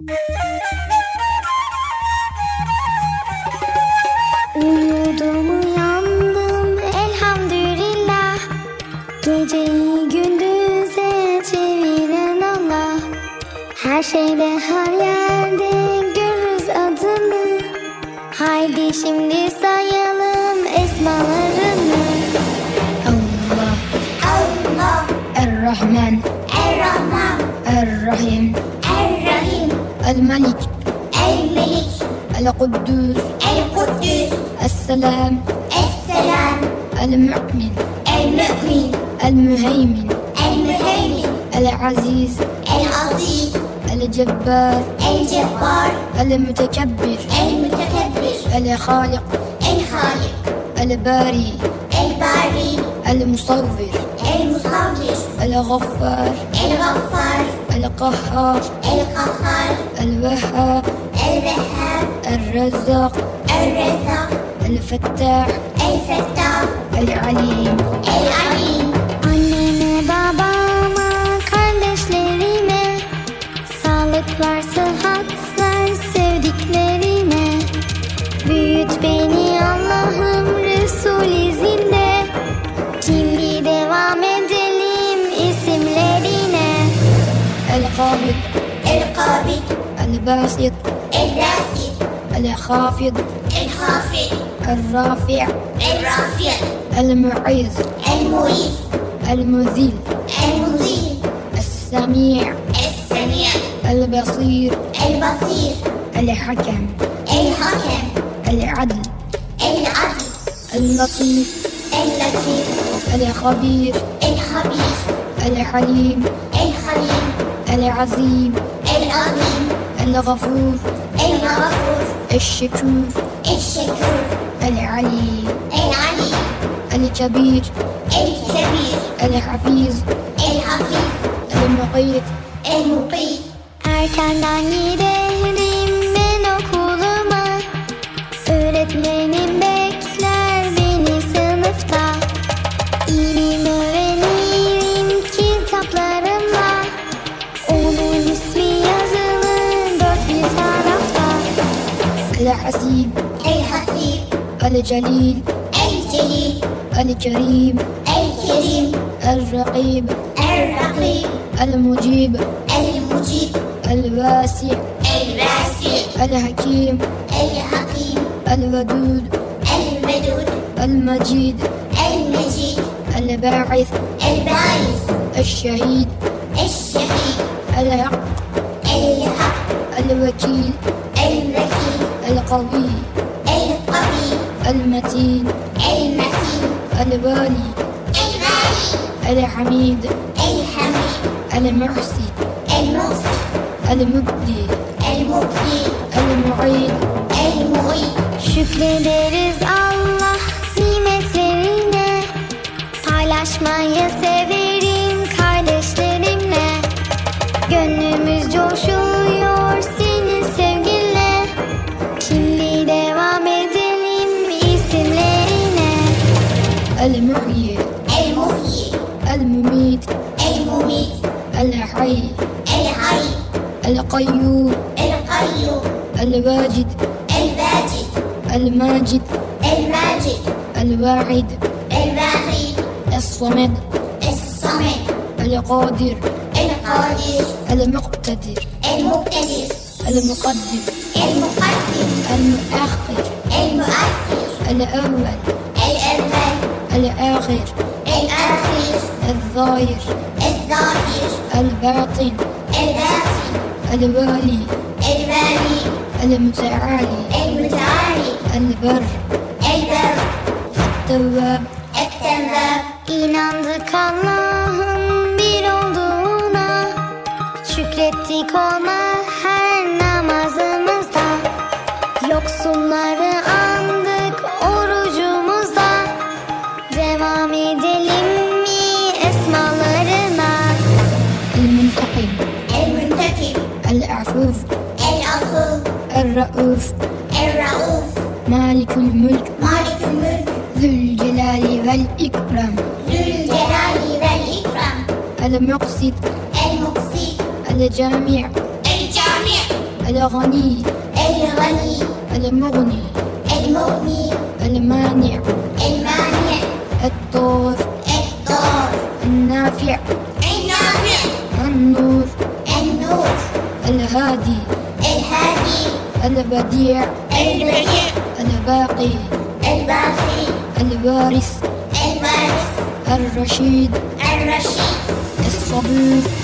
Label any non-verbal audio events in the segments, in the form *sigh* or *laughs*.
Yeah. الملك. الملك. القدوس. القدوس. السلام. السلام. المؤمن. المؤمن. المهيمن. المهيمن. العزيز. العزيز. الجبار. الجبار. المتكبر. المتكبر. الخالق. الخالق. الباري. الباري. المصور. المصور. الغفار. الغفار. القهار. الآخر الوهاب الوهاب الرزاق الرزاق الفتاح الفتاح العليم. العليم. الباسط الباسط الخافض الخافض الرافع الرافع المعز المعز المذل المذل السميع السميع البصير البصير الحكم الحكم العدل العدل اللطيف اللطيف الخبير الخبير الحليم الحليم العظيم العظيم الغفور الغفور الشكور الشكور العلي. العلي. الكبير. الكبير. الحفيظ. الحفيظ. المقيت. المقيت. أركان دانيري الجليل الجليل الكريم الكريم الرقيب. الرقيب. المجيب. المجيب. الواسع. الواسع. الحكيم الحكيم الودود. الودود المجيد. المجيد. الباعث. الباعث. الشهيد. الشهيد. الحق. الحق. الوكيل. الوكيل. القوي. المتين المتين الوالي الوالي الحميد الحميد المحسن المحسن المبدي المبدي المعيد المعيد شكرا لرز الله Şükrederiz Allah nimetlerine Paylaşmayı severiz القيوم. القيوم. الواجد. الواجد. الماجد. الماجد. الواعد. الواعد. الصمد. الصمد. القادر. القادر. المقتدر. المقتدر. المقدم. المقدم. المؤخر. المؤخر. الأول. الأول. الآخر. الآخر. الظاهر. الظاهر. الباطن. الباطن. الوالي El-Vali المتعالي El-Mutali البر El-Ber التواب El-Tevvab İnandık Allah'ın المقسط El-Muqsit الجامع. El-Cami الغني. الغني. المغني. المغني. المانع. المانع. الضار الضار النافع. النافع. النور. النور. الهادي. الهادي. البديع. البديع. الباقي. الباقي. الوارث. الوارث. الرشيد. Bubbles.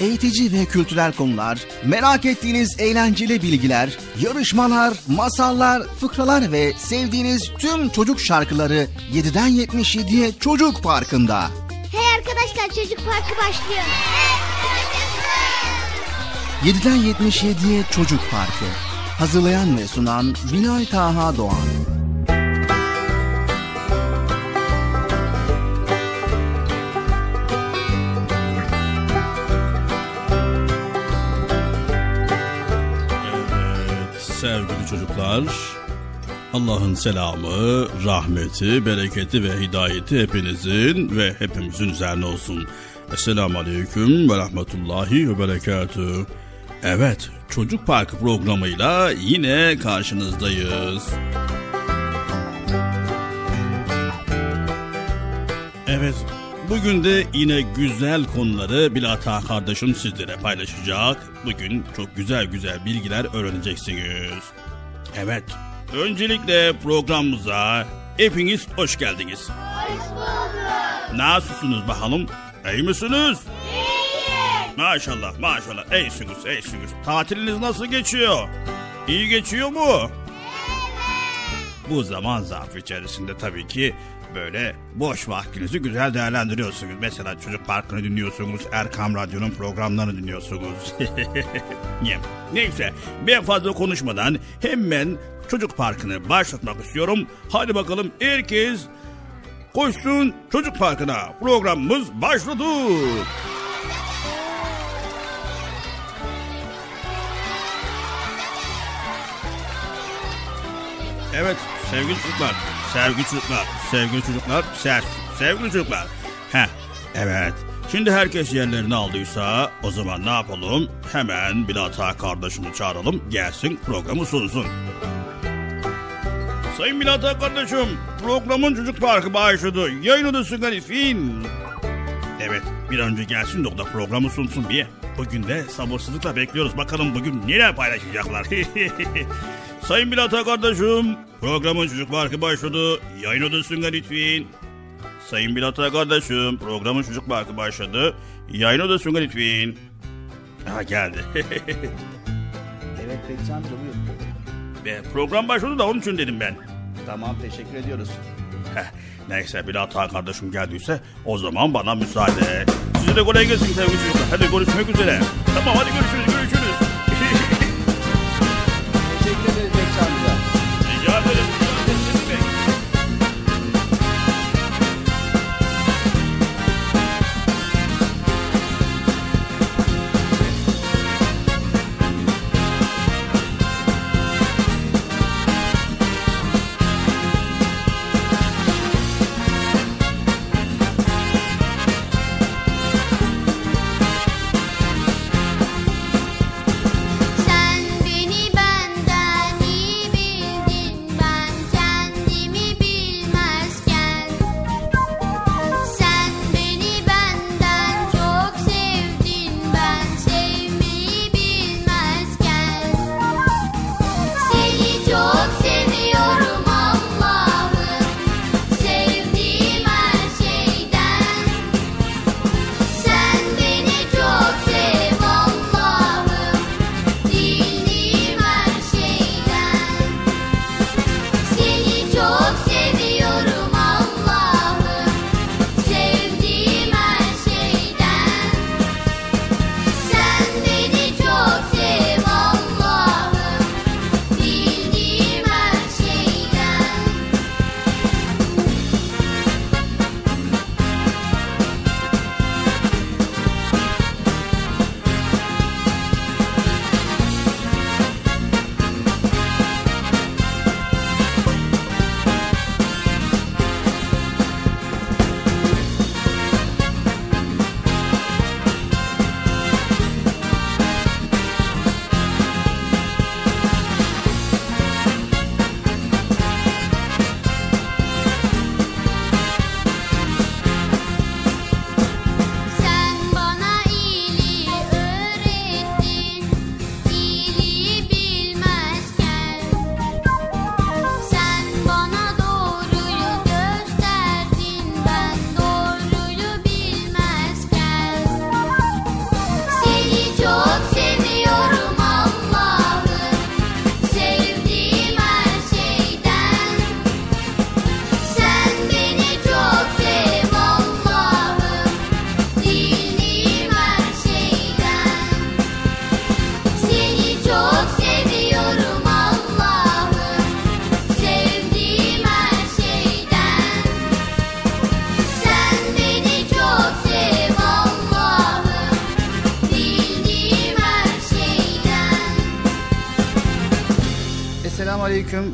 Eğitici ve kültürel konular, merak ettiğiniz eğlenceli bilgiler, yarışmalar, masallar, fıkralar ve sevdiğiniz tüm çocuk şarkıları 7'den 77'ye Çocuk Parkı'nda. Hey arkadaşlar çocuk parkı başlıyor 7'den 77'ye Çocuk Parkı. Hazırlayan ve sunan Bilal Taha Doğan. Sevgili çocuklar. Allah'ın selamı, rahmeti, bereketi ve hidayeti hepinizin ve hepimizin üzerine olsun. Esselamu Aleyküm ve Rahmetullahi ve Berekatü. Evet, Çocuk Parkı programıyla yine karşınızdayız. Evet, bugün de yine güzel konuları Bilata kardeşim sizlere paylaşacak. Bugün çok güzel güzel bilgiler öğreneceksiniz. Evet, öncelikle programımıza hepiniz hoş geldiniz. Hoş bulduk. Nasılsınız bakalım? İyi misiniz? İyiyim. Maşallah, maşallah. İyisiniz, iyisiniz. Tatiliniz nasıl geçiyor? İyi geçiyor mu? Bu zaman zarfı içerisinde tabii ki böyle boş vaktinizi güzel değerlendiriyorsunuz. Mesela Çocuk Parkı'nı dinliyorsunuz, Erkam Radyo'nun programlarını dinliyorsunuz. *laughs* Ne- Neyse ben fazla konuşmadan hemen Çocuk Parkı'nı başlatmak istiyorum. Hadi bakalım herkes koşsun Çocuk Parkı'na. Programımız başladı. Evet sevgili çocuklar, sevgili çocuklar, sevgili çocuklar, ses, sevgili çocuklar. Heh, evet. Şimdi herkes yerlerini aldıysa o zaman ne yapalım? Hemen Bilata kardeşimi çağıralım gelsin programı sunsun. Sayın Bilata kardeşim programın çocuk parkı başladı. Yayın odası Galifin. Evet bir önce gelsin de o da programı sunsun diye. Bugün de sabırsızlıkla bekliyoruz. Bakalım bugün neler paylaşacaklar. *laughs* Sayın Bilata kardeşim programın çocuk parkı başladı. Yayın odasına lütfen. Sayın Bilata kardeşim programın çocuk parkı başladı. Yayın odasına lütfen. Ha geldi. Evet Bekçi amca buyur. Ve program başladı da onun için dedim ben. Tamam teşekkür ediyoruz. Heh, neyse Bilata kardeşim geldiyse o zaman bana müsaade. Size de kolay gelsin sevgili çocuklar. Hadi görüşmek üzere. Tamam hadi görüşürüz görüşürüz.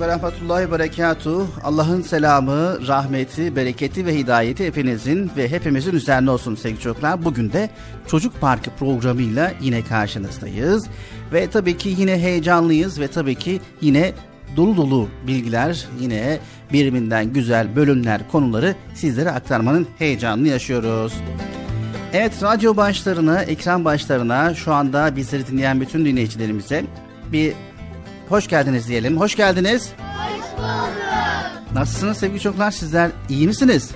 Ve rahmetullahi ve berekatuhu. Allah'ın selamı, rahmeti, bereketi ve hidayeti hepinizin ve hepimizin üzerine olsun sevgili çocuklar. Bugün de Çocuk Parkı programıyla yine karşınızdayız. Ve tabii ki yine heyecanlıyız ve tabii ki yine dolu dolu bilgiler, yine birbirinden güzel bölümler, konuları sizlere aktarmanın heyecanını yaşıyoruz. Evet radyo başlarına, ekran başlarına şu anda bizleri dinleyen bütün dinleyicilerimize bir hoş geldiniz diyelim. Hoş geldiniz. Hoş bulduk. Nasılsınız sevgili çocuklar? Sizler iyi misiniz?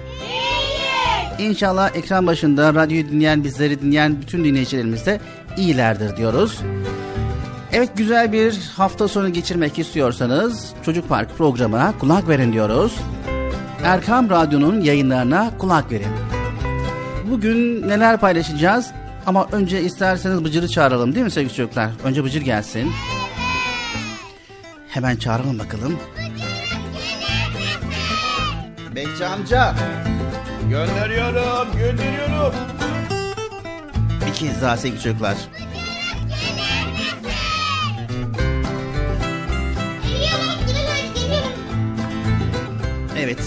İyiyiz. İnşallah ekran başında radyoyu dinleyen, bizleri dinleyen bütün dinleyicilerimiz de iyilerdir diyoruz. Evet güzel bir hafta sonu geçirmek istiyorsanız Çocuk Park programına kulak verin diyoruz. Erkam Radyo'nun yayınlarına kulak verin. Bugün neler paylaşacağız? Ama önce isterseniz Bıcır'ı çağıralım değil mi sevgili çocuklar? Önce Bıcır gelsin. Hemen çağıralım bakalım. Bekçi amca. Gönderiyorum, gönderiyorum. Bir kez daha sevgili çocuklar. Evet.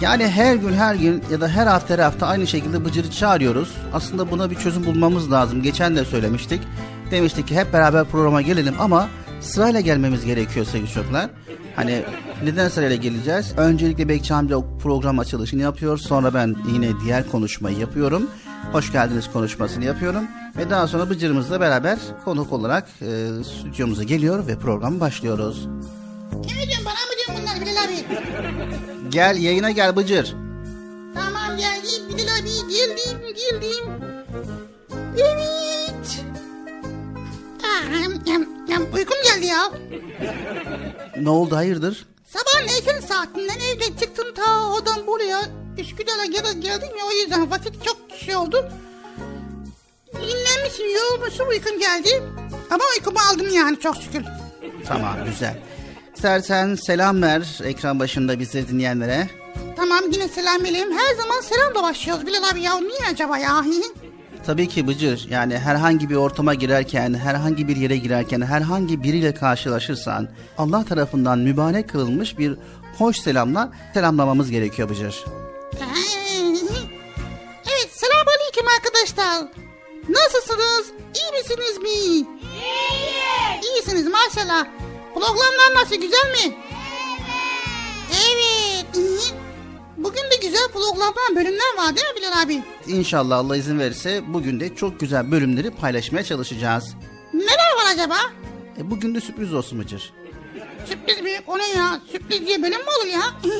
Yani her gün her gün ya da her hafta her hafta aynı şekilde Bıcır'ı çağırıyoruz. Aslında buna bir çözüm bulmamız lazım. Geçen de söylemiştik. Demiştik ki hep beraber programa gelelim ama sırayla gelmemiz gerekiyor sevgili çocuklar. Hani neden sırayla geleceğiz? Öncelikle Bekçi amca program açılışını yapıyor. Sonra ben yine diğer konuşmayı yapıyorum. Hoş geldiniz konuşmasını yapıyorum. Ve daha sonra Bıcır'ımızla beraber konuk olarak e, stüdyomuza geliyor ve program başlıyoruz. Kime diyorsun bana mı diyorsun bunlar Bilal abi? Gel yayına gel Bıcır. Tamam geldim Bilal abi geldim geldim. Evet. Uykum geldi ya. Ne oldu hayırdır? Sabah erken saatinden evden çıktım ta odan buraya. Üsküdar'a gel geldim ya o yüzden vakit çok şey oldu. Dinlenmişim, yorulmuşum uykum geldi. Ama uykumu aldım yani çok şükür. Tamam güzel. İstersen selam ver ekran başında bizi dinleyenlere. Tamam yine selam vereyim. Her zaman selamla başlıyoruz Bilal abi ya. Niye acaba ya? *laughs* Tabii ki Bıcır yani herhangi bir ortama girerken, herhangi bir yere girerken, herhangi biriyle karşılaşırsan Allah tarafından mübarek kılınmış bir hoş selamla selamlamamız gerekiyor Bıcır. *laughs* evet selam aleyküm arkadaşlar. Nasılsınız? İyi misiniz mi? İyiyiz. İyisiniz maşallah. Programlar nasıl güzel mi? Evet. Evet. *laughs* Bugün de güzel programlar, bölümler var değil mi Bilal abi? İnşallah Allah izin verirse bugün de çok güzel bölümleri paylaşmaya çalışacağız. Neler var acaba? E, bugün de sürpriz olsun Bıcır. Sürpriz mi? O ne ya? Sürpriz diye bölüm mü olur ya? *laughs*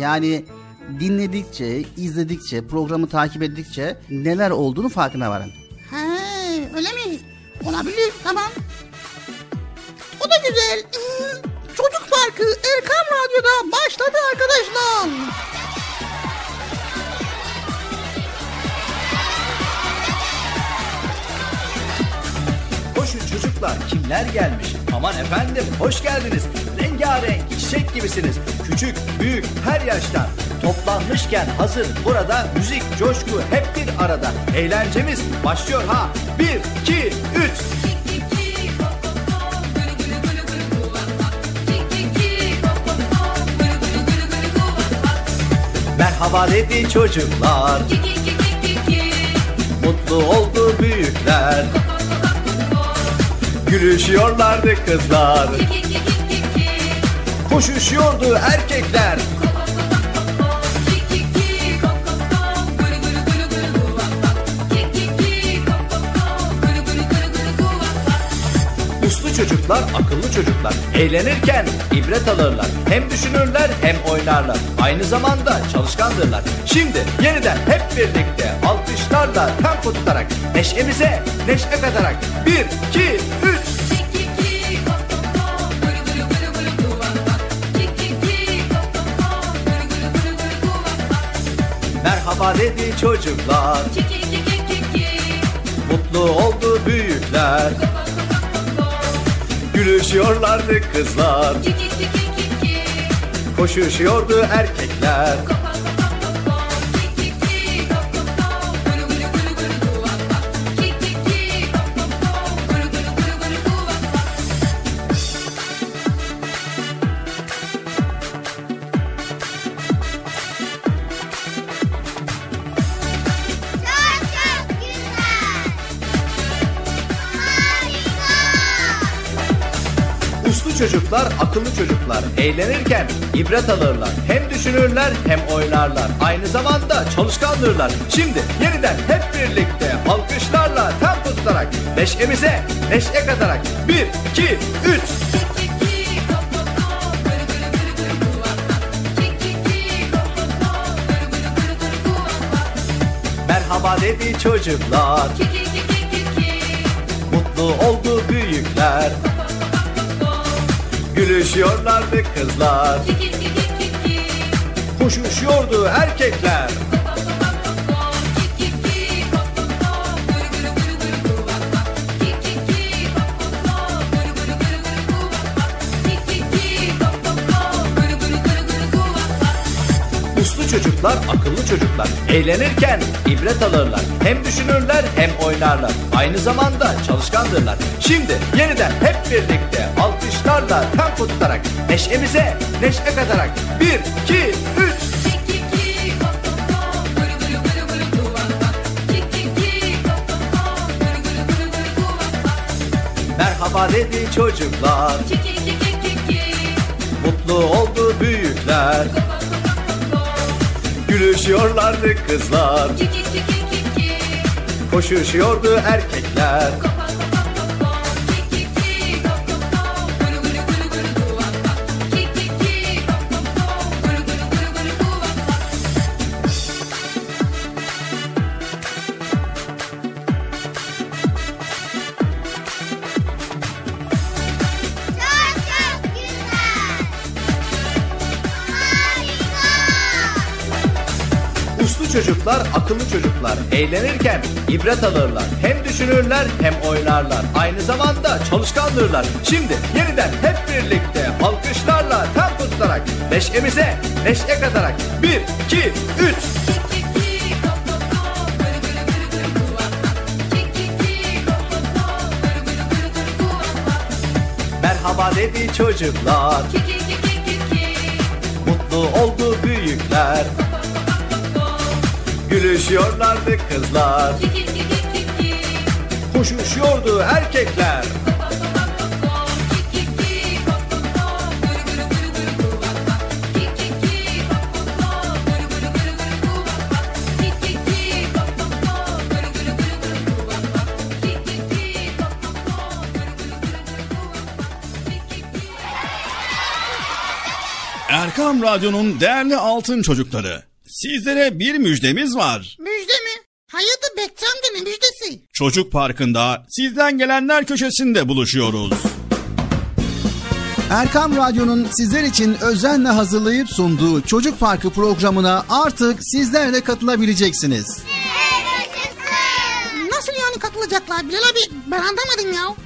Yani dinledikçe, izledikçe, programı takip ettikçe neler olduğunu farkına varın. He, öyle mi? Olabilir, tamam. O da güzel. *laughs* Çocuk Parkı Erkam Radyo'da başladı arkadaşlar. Koşun çocuklar kimler gelmiş? Aman efendim hoş geldiniz. Rengarenk çiçek gibisiniz. Küçük, büyük, her yaştan. Toplanmışken hazır burada müzik, coşku hep bir arada. Eğlencemiz başlıyor ha. Bir, iki, üç. Merhaba dedi çocuklar. Mutlu oldu büyükler. Gülüşüyorlardı kızlar. Koşuşuyordu erkekler. Uslu çocuklar, akıllı çocuklar. Eğlenirken ibret alırlar. Hem düşünürler hem oynarlar. Aynı zamanda çalışkandırlar. Şimdi yeniden hep birlikte alkışlarla tempo tutarak neşemize neşe katarak. Bir, iki, üç. Merhaba dedi çocuklar. Mutlu oldu büyükler. Gülüşüyorlardı kızlar. Koşuşuyordu erkekler. Çocuklar, akıllı çocuklar eğlenirken ibret alırlar. Hem düşünürler hem oynarlar. Aynı zamanda çalışkandırlar. Şimdi yeniden hep birlikte alkışlarla tempo tutarak neşemize neşe katarak. Bir, iki, üç. Merhaba dedi çocuklar. Mutlu oldu büyükler. Gülüşüyorlardı kızlar. Koşuşuyordu erkekler. Akıllı çocuklar eğlenirken ibret alırlar. Hem düşünürler hem oynarlar. Aynı zamanda çalışkandırlar. Şimdi yeniden hep birlikte alkışlarla tempo tutarak neşemize neşe katarak bir, iki, üç. Merhaba dedi çocuklar. Mutlu oldu büyükler. Gülüşüyorlardı kızlar. Koşuşuyordu erkekler. Akıllı çocuklar eğlenirken ibret alırlar. Hem düşünürler hem oynarlar. Aynı zamanda çalışkandırlar. Şimdi yeniden hep birlikte alkışlarla tempo tutarak neşemize neşe katarak bir, iki, üç. Merhaba dedi çocuklar. Mutlu oldu büyükler. Gülüşüyorlardı kızlar. Koşuşuyordu erkekler. Erkam Radyo'nun değerli altın çocukları. Sizlere bir müjdemiz var. Müjde mi? Hayatı Bekçi amca ne müjdesi? Çocuk Parkı'nda sizden gelenler köşesinde buluşuyoruz. Erkam Radyo'nun sizler için özenle hazırlayıp sunduğu Çocuk Parkı programına artık sizler de katılabileceksiniz. Nasıl yani katılacaklar Bilal abi? Ben anlamadım ya.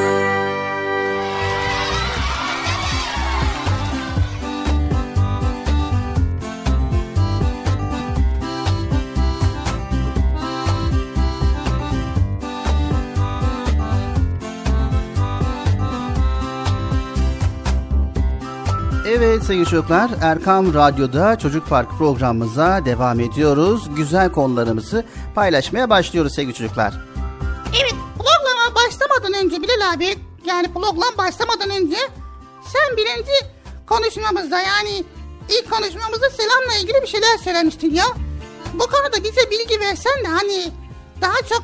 Evet sevgili çocuklar, Erkam Radyo'da Çocuk Park programımıza devam ediyoruz. Güzel konularımızı paylaşmaya başlıyoruz sevgili çocuklar. Evet program başlamadan önce Bilal abi yani program başlamadan önce sen birinci konuşmamızda yani ilk konuşmamızda selamla ilgili bir şeyler söylemiştin ya. Bu konuda bize bilgi versen de hani daha çok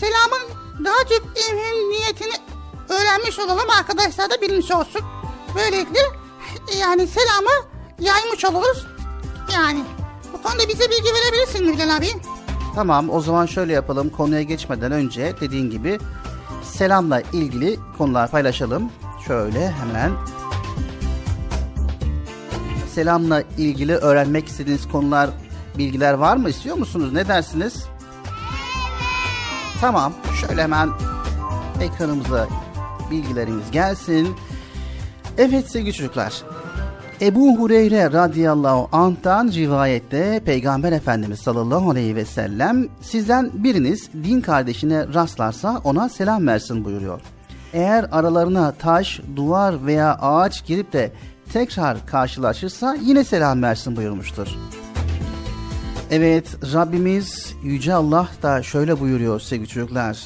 selamın daha çok niyetini öğrenmiş olalım arkadaşlar da bilmiş olsun. Böylelikle yani selamı yaymış oluruz. Yani bu konuda bize bilgi verebilirsin Bilal abi. Tamam o zaman şöyle yapalım konuya geçmeden önce dediğin gibi selamla ilgili konular paylaşalım. Şöyle hemen selamla ilgili öğrenmek istediğiniz konular, bilgiler var mı? istiyor musunuz? Ne dersiniz? Tamam. Şöyle hemen ekranımıza bilgilerimiz gelsin. Evet sevgili çocuklar. Ebu Hureyre radıyallahu anh'tan rivayette Peygamber Efendimiz sallallahu aleyhi ve sellem sizden biriniz din kardeşine rastlarsa ona selam versin buyuruyor. Eğer aralarına taş, duvar veya ağaç girip de tekrar karşılaşırsa yine selam versin buyurmuştur. Evet Rabbimiz Yüce Allah da şöyle buyuruyor sevgili çocuklar.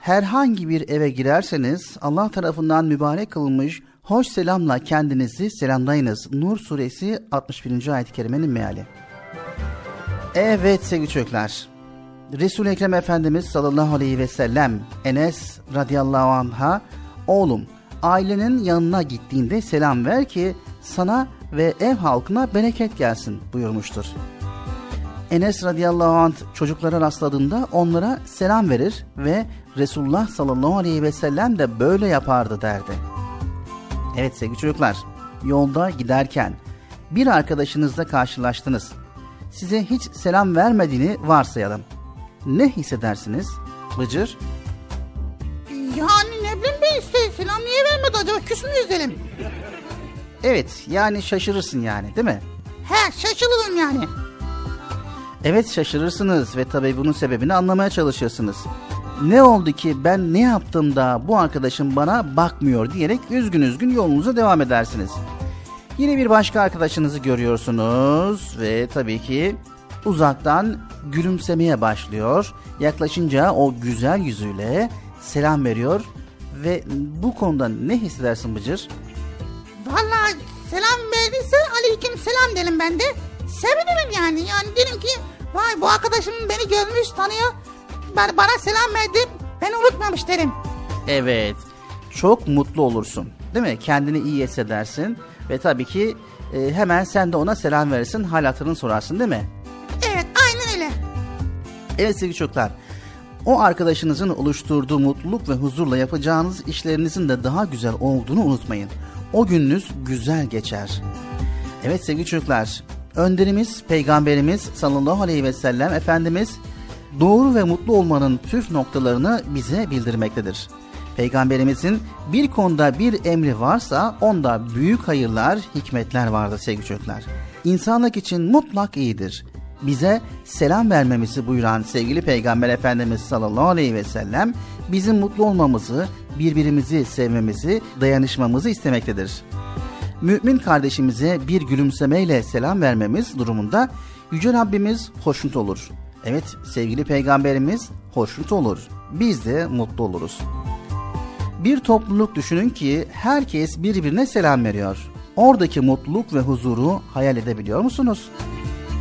Herhangi bir eve girerseniz Allah tarafından mübarek kılınmış hoş selamla kendinizi selamlayınız. Nur suresi 61. ayet-i kerimenin meali. Evet sevgili çocuklar. Resul-i Ekrem Efendimiz sallallahu aleyhi ve sellem Enes radıyallahu anh'a oğlum ailenin yanına gittiğinde selam ver ki sana ve ev halkına bereket gelsin buyurmuştur. Enes radıyallahu anh çocuklara rastladığında onlara selam verir ve Resulullah sallallahu aleyhi ve sellem de böyle yapardı derdi. Evet sevgili çocuklar, yolda giderken bir arkadaşınızla karşılaştınız. Size hiç selam vermediğini varsayalım. Ne hissedersiniz? Bıcır? Yani ne bileyim ben işte selam niye vermedi acaba küs müyüz dedim. Evet yani şaşırırsın yani değil mi? He şaşırırım yani. Evet şaşırırsınız ve tabii bunun sebebini anlamaya çalışırsınız. Ne oldu ki ben ne yaptım da bu arkadaşım bana bakmıyor diyerek üzgün üzgün yolunuza devam edersiniz. Yine bir başka arkadaşınızı görüyorsunuz ve tabii ki uzaktan gülümsemeye başlıyor. Yaklaşınca o güzel yüzüyle selam veriyor ve bu konuda ne hissedersin Bıcır? Valla selam verdiyse aleyküm selam derim ben de. Sevinirim yani. Yani derim ki vay bu arkadaşım beni görmüş tanıyor. Ben, bana selam verdi. Beni unutmamış derim. Evet. Çok mutlu olursun. Değil mi? Kendini iyi hissedersin. Ve tabii ki e, hemen sen de ona selam verirsin. Hal hatırını sorarsın değil mi? Evet aynen öyle. Evet sevgili çocuklar. O arkadaşınızın oluşturduğu mutluluk ve huzurla yapacağınız işlerinizin de daha güzel olduğunu unutmayın. O gününüz güzel geçer. Evet sevgili çocuklar. Önderimiz, Peygamberimiz sallallahu aleyhi ve sellem Efendimiz doğru ve mutlu olmanın püf noktalarını bize bildirmektedir. Peygamberimizin bir konuda bir emri varsa onda büyük hayırlar, hikmetler vardır sevgili çocuklar. İnsanlık için mutlak iyidir. Bize selam vermemizi buyuran sevgili Peygamber Efendimiz sallallahu aleyhi ve sellem bizim mutlu olmamızı, birbirimizi sevmemizi, dayanışmamızı istemektedir. Mümin kardeşimize bir gülümsemeyle selam vermemiz durumunda Yüce Rabbimiz hoşnut olur. Evet sevgili peygamberimiz hoşnut olur. Biz de mutlu oluruz. Bir topluluk düşünün ki herkes birbirine selam veriyor. Oradaki mutluluk ve huzuru hayal edebiliyor musunuz?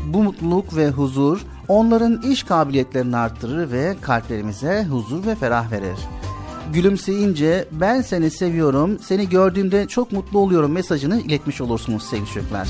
Bu mutluluk ve huzur onların iş kabiliyetlerini arttırır ve kalplerimize huzur ve ferah verir. Gülümseyince ben seni seviyorum, seni gördüğümde çok mutlu oluyorum mesajını iletmiş olursunuz sevgili çocuklar.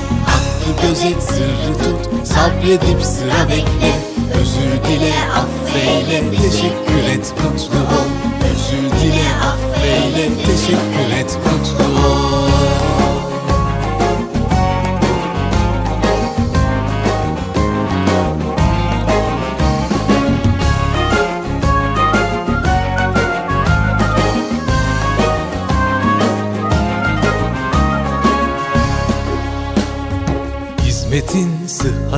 gözet sırrı tut Sabredip sıra bekle. Özür dile affeyle Teşekkür et mutlu ol. Özür dile affeyle Teşekkür et mutlu ol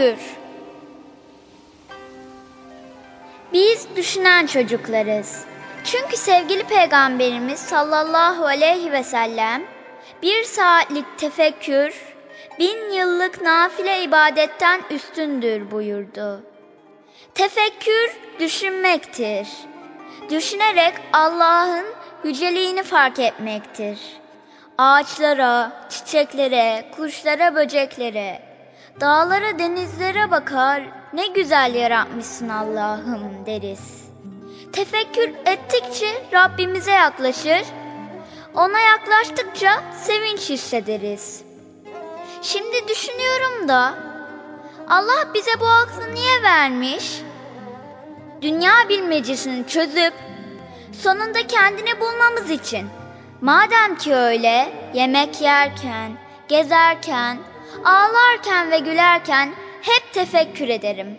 Tefekkür Biz düşünen çocuklarız. Çünkü sevgili peygamberimiz sallallahu aleyhi ve sellem bir saatlik tefekkür bin yıllık nafile ibadetten üstündür buyurdu. Tefekkür düşünmektir. Düşünerek Allah'ın yüceliğini fark etmektir. Ağaçlara, çiçeklere, kuşlara, böceklere, dağlara, denizlere bakar, ne güzel yaratmışsın Allah'ım deriz. Tefekkür ettikçe Rabbimize yaklaşır, ona yaklaştıkça sevinç hissederiz. Şimdi düşünüyorum da Allah bize bu aklı niye vermiş? Dünya bilmecesini çözüp sonunda kendini bulmamız için. Madem ki öyle yemek yerken, gezerken, ağlarken ve gülerken hep tefekkür ederim.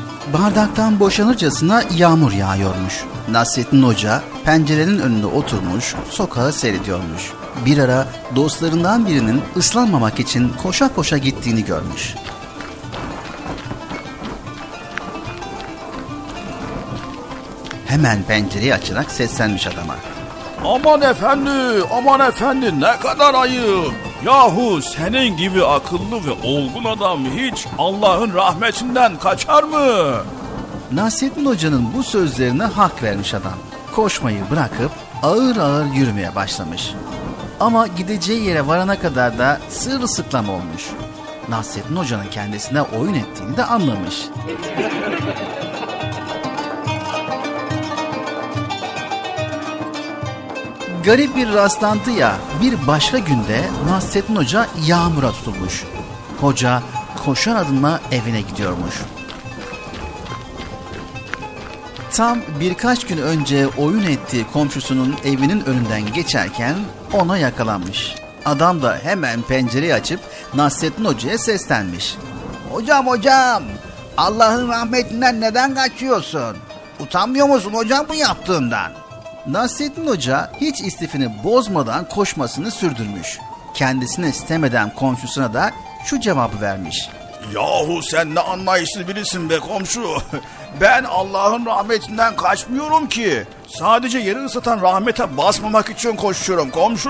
bardaktan boşanırcasına yağmur yağıyormuş. Nasrettin Hoca pencerenin önünde oturmuş, sokağı seyrediyormuş. Bir ara dostlarından birinin ıslanmamak için koşa koşa gittiğini görmüş. Hemen pencereyi açarak seslenmiş adama. Aman efendi, aman efendi ne kadar ayıp. Yahu senin gibi akıllı ve olgun adam hiç Allah'ın rahmetinden kaçar mı? Nasrettin Hoca'nın bu sözlerine hak vermiş adam. Koşmayı bırakıp ağır ağır yürümeye başlamış. Ama gideceği yere varana kadar da sırılsıklam olmuş. Nasrettin Hoca'nın kendisine oyun ettiğini de anlamış. Garip bir rastlantı ya bir başka günde Nasrettin Hoca yağmura tutulmuş. Hoca koşar adımla evine gidiyormuş. Tam birkaç gün önce oyun ettiği komşusunun evinin önünden geçerken ona yakalanmış. Adam da hemen pencereyi açıp Nasrettin Hoca'ya seslenmiş. Hocam hocam Allah'ın rahmetinden neden kaçıyorsun? Utanmıyor musun hocam bu yaptığından? Nasrettin Hoca hiç istifini bozmadan koşmasını sürdürmüş. Kendisine istemeden komşusuna da şu cevabı vermiş. Yahu sen ne anlayışlı birisin be komşu. *laughs* Ben Allah'ın rahmetinden kaçmıyorum ki. Sadece yeri ısıtan rahmete basmamak için koşuyorum komşu.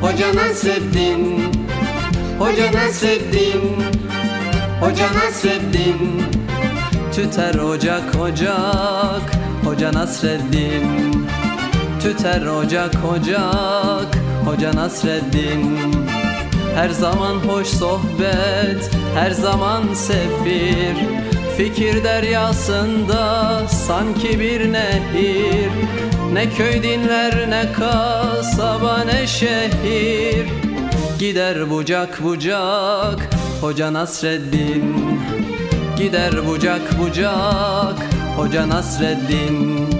Hoca Nasreddin. Hoca Nasreddin. Hoca Nasreddin. Tüter ocak ocak. Hoca Nasreddin. Tüter ocak ocak. Hoca Nasreddin. Her zaman hoş sohbet Her zaman sefir Fikir deryasında sanki bir nehir. Ne köy dinler ne kasaba ne şehir. Gider bucak bucak Hoca Nasreddin. Gider bucak bucak Hoca Nasreddin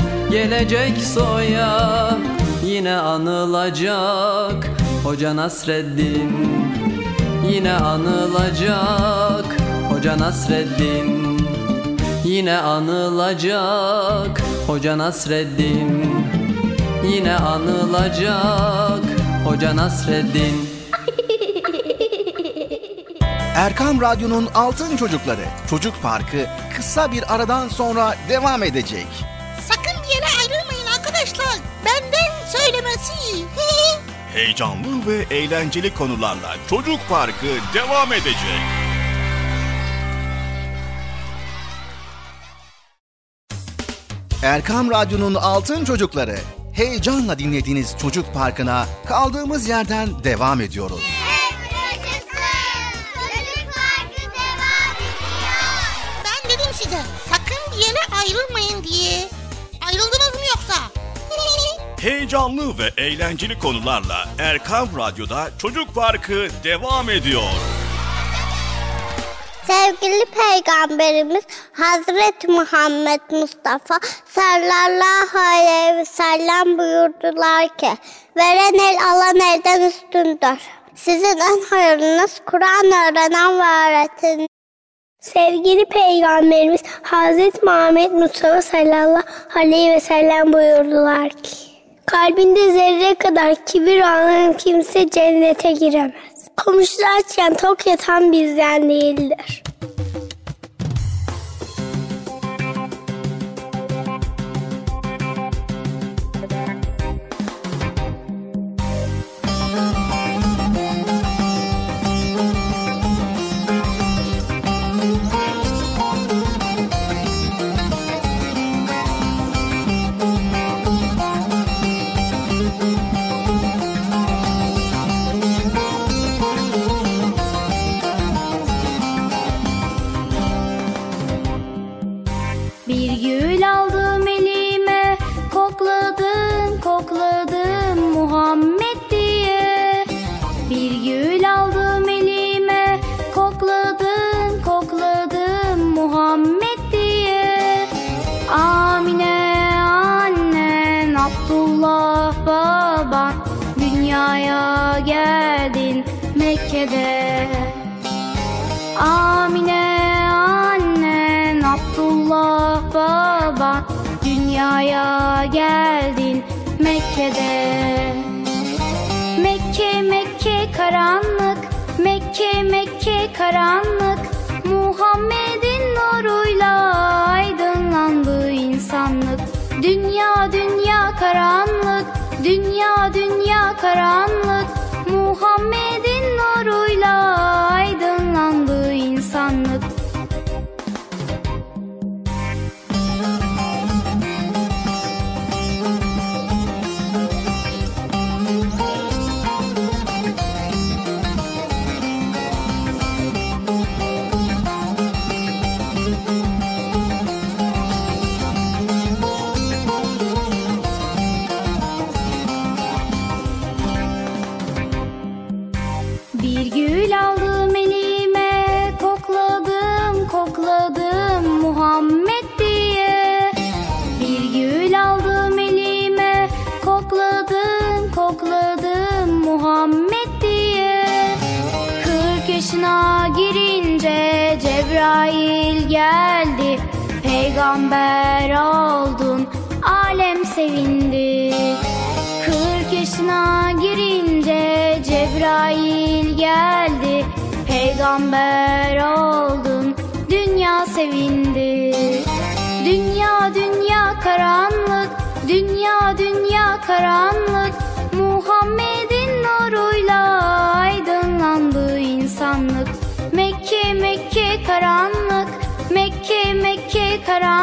gelecek soya Yine anılacak. Hoca Nasreddin Yine anılacak. Hoca Nasreddin Yine anılacak. Hoca Nasreddin Yine anılacak. Hoca Nasreddin. *laughs* Erkam Radyo'nun Altın Çocukları Çocuk Parkı kısa bir aradan sonra devam edecek. Heyecanlı ve eğlenceli konularla Çocuk Parkı devam edecek. Erkam Radyo'nun Altın Çocukları heyecanla dinlediğiniz Çocuk Parkı'na kaldığımız yerden devam ediyoruz. Heyecanlı ve eğlenceli konularla Erkam Radyo'da Çocuk Parkı devam ediyor. Sevgili Peygamberimiz Hazreti Muhammed Mustafa sallallahu aleyhi ve sellem buyurdular ki Veren el alan elden üstündür. Sizin en hayırlınız Kur'an öğrenen ve öğreten. Sevgili Peygamberimiz Hazreti Muhammed Mustafa sallallahu aleyhi ve sellem buyurdular ki Kalbinde zerre kadar kibir olan kimse cennete giremez. Komşusu açken tok yatan bizden değildir. Peygamber oldun. Alem sevindi. Kırk yaşına girince Cebrail geldi. Peygamber oldun. Dünya sevindi. Dünya dünya karanlık. Dünya dünya karanlık Mekke karanlık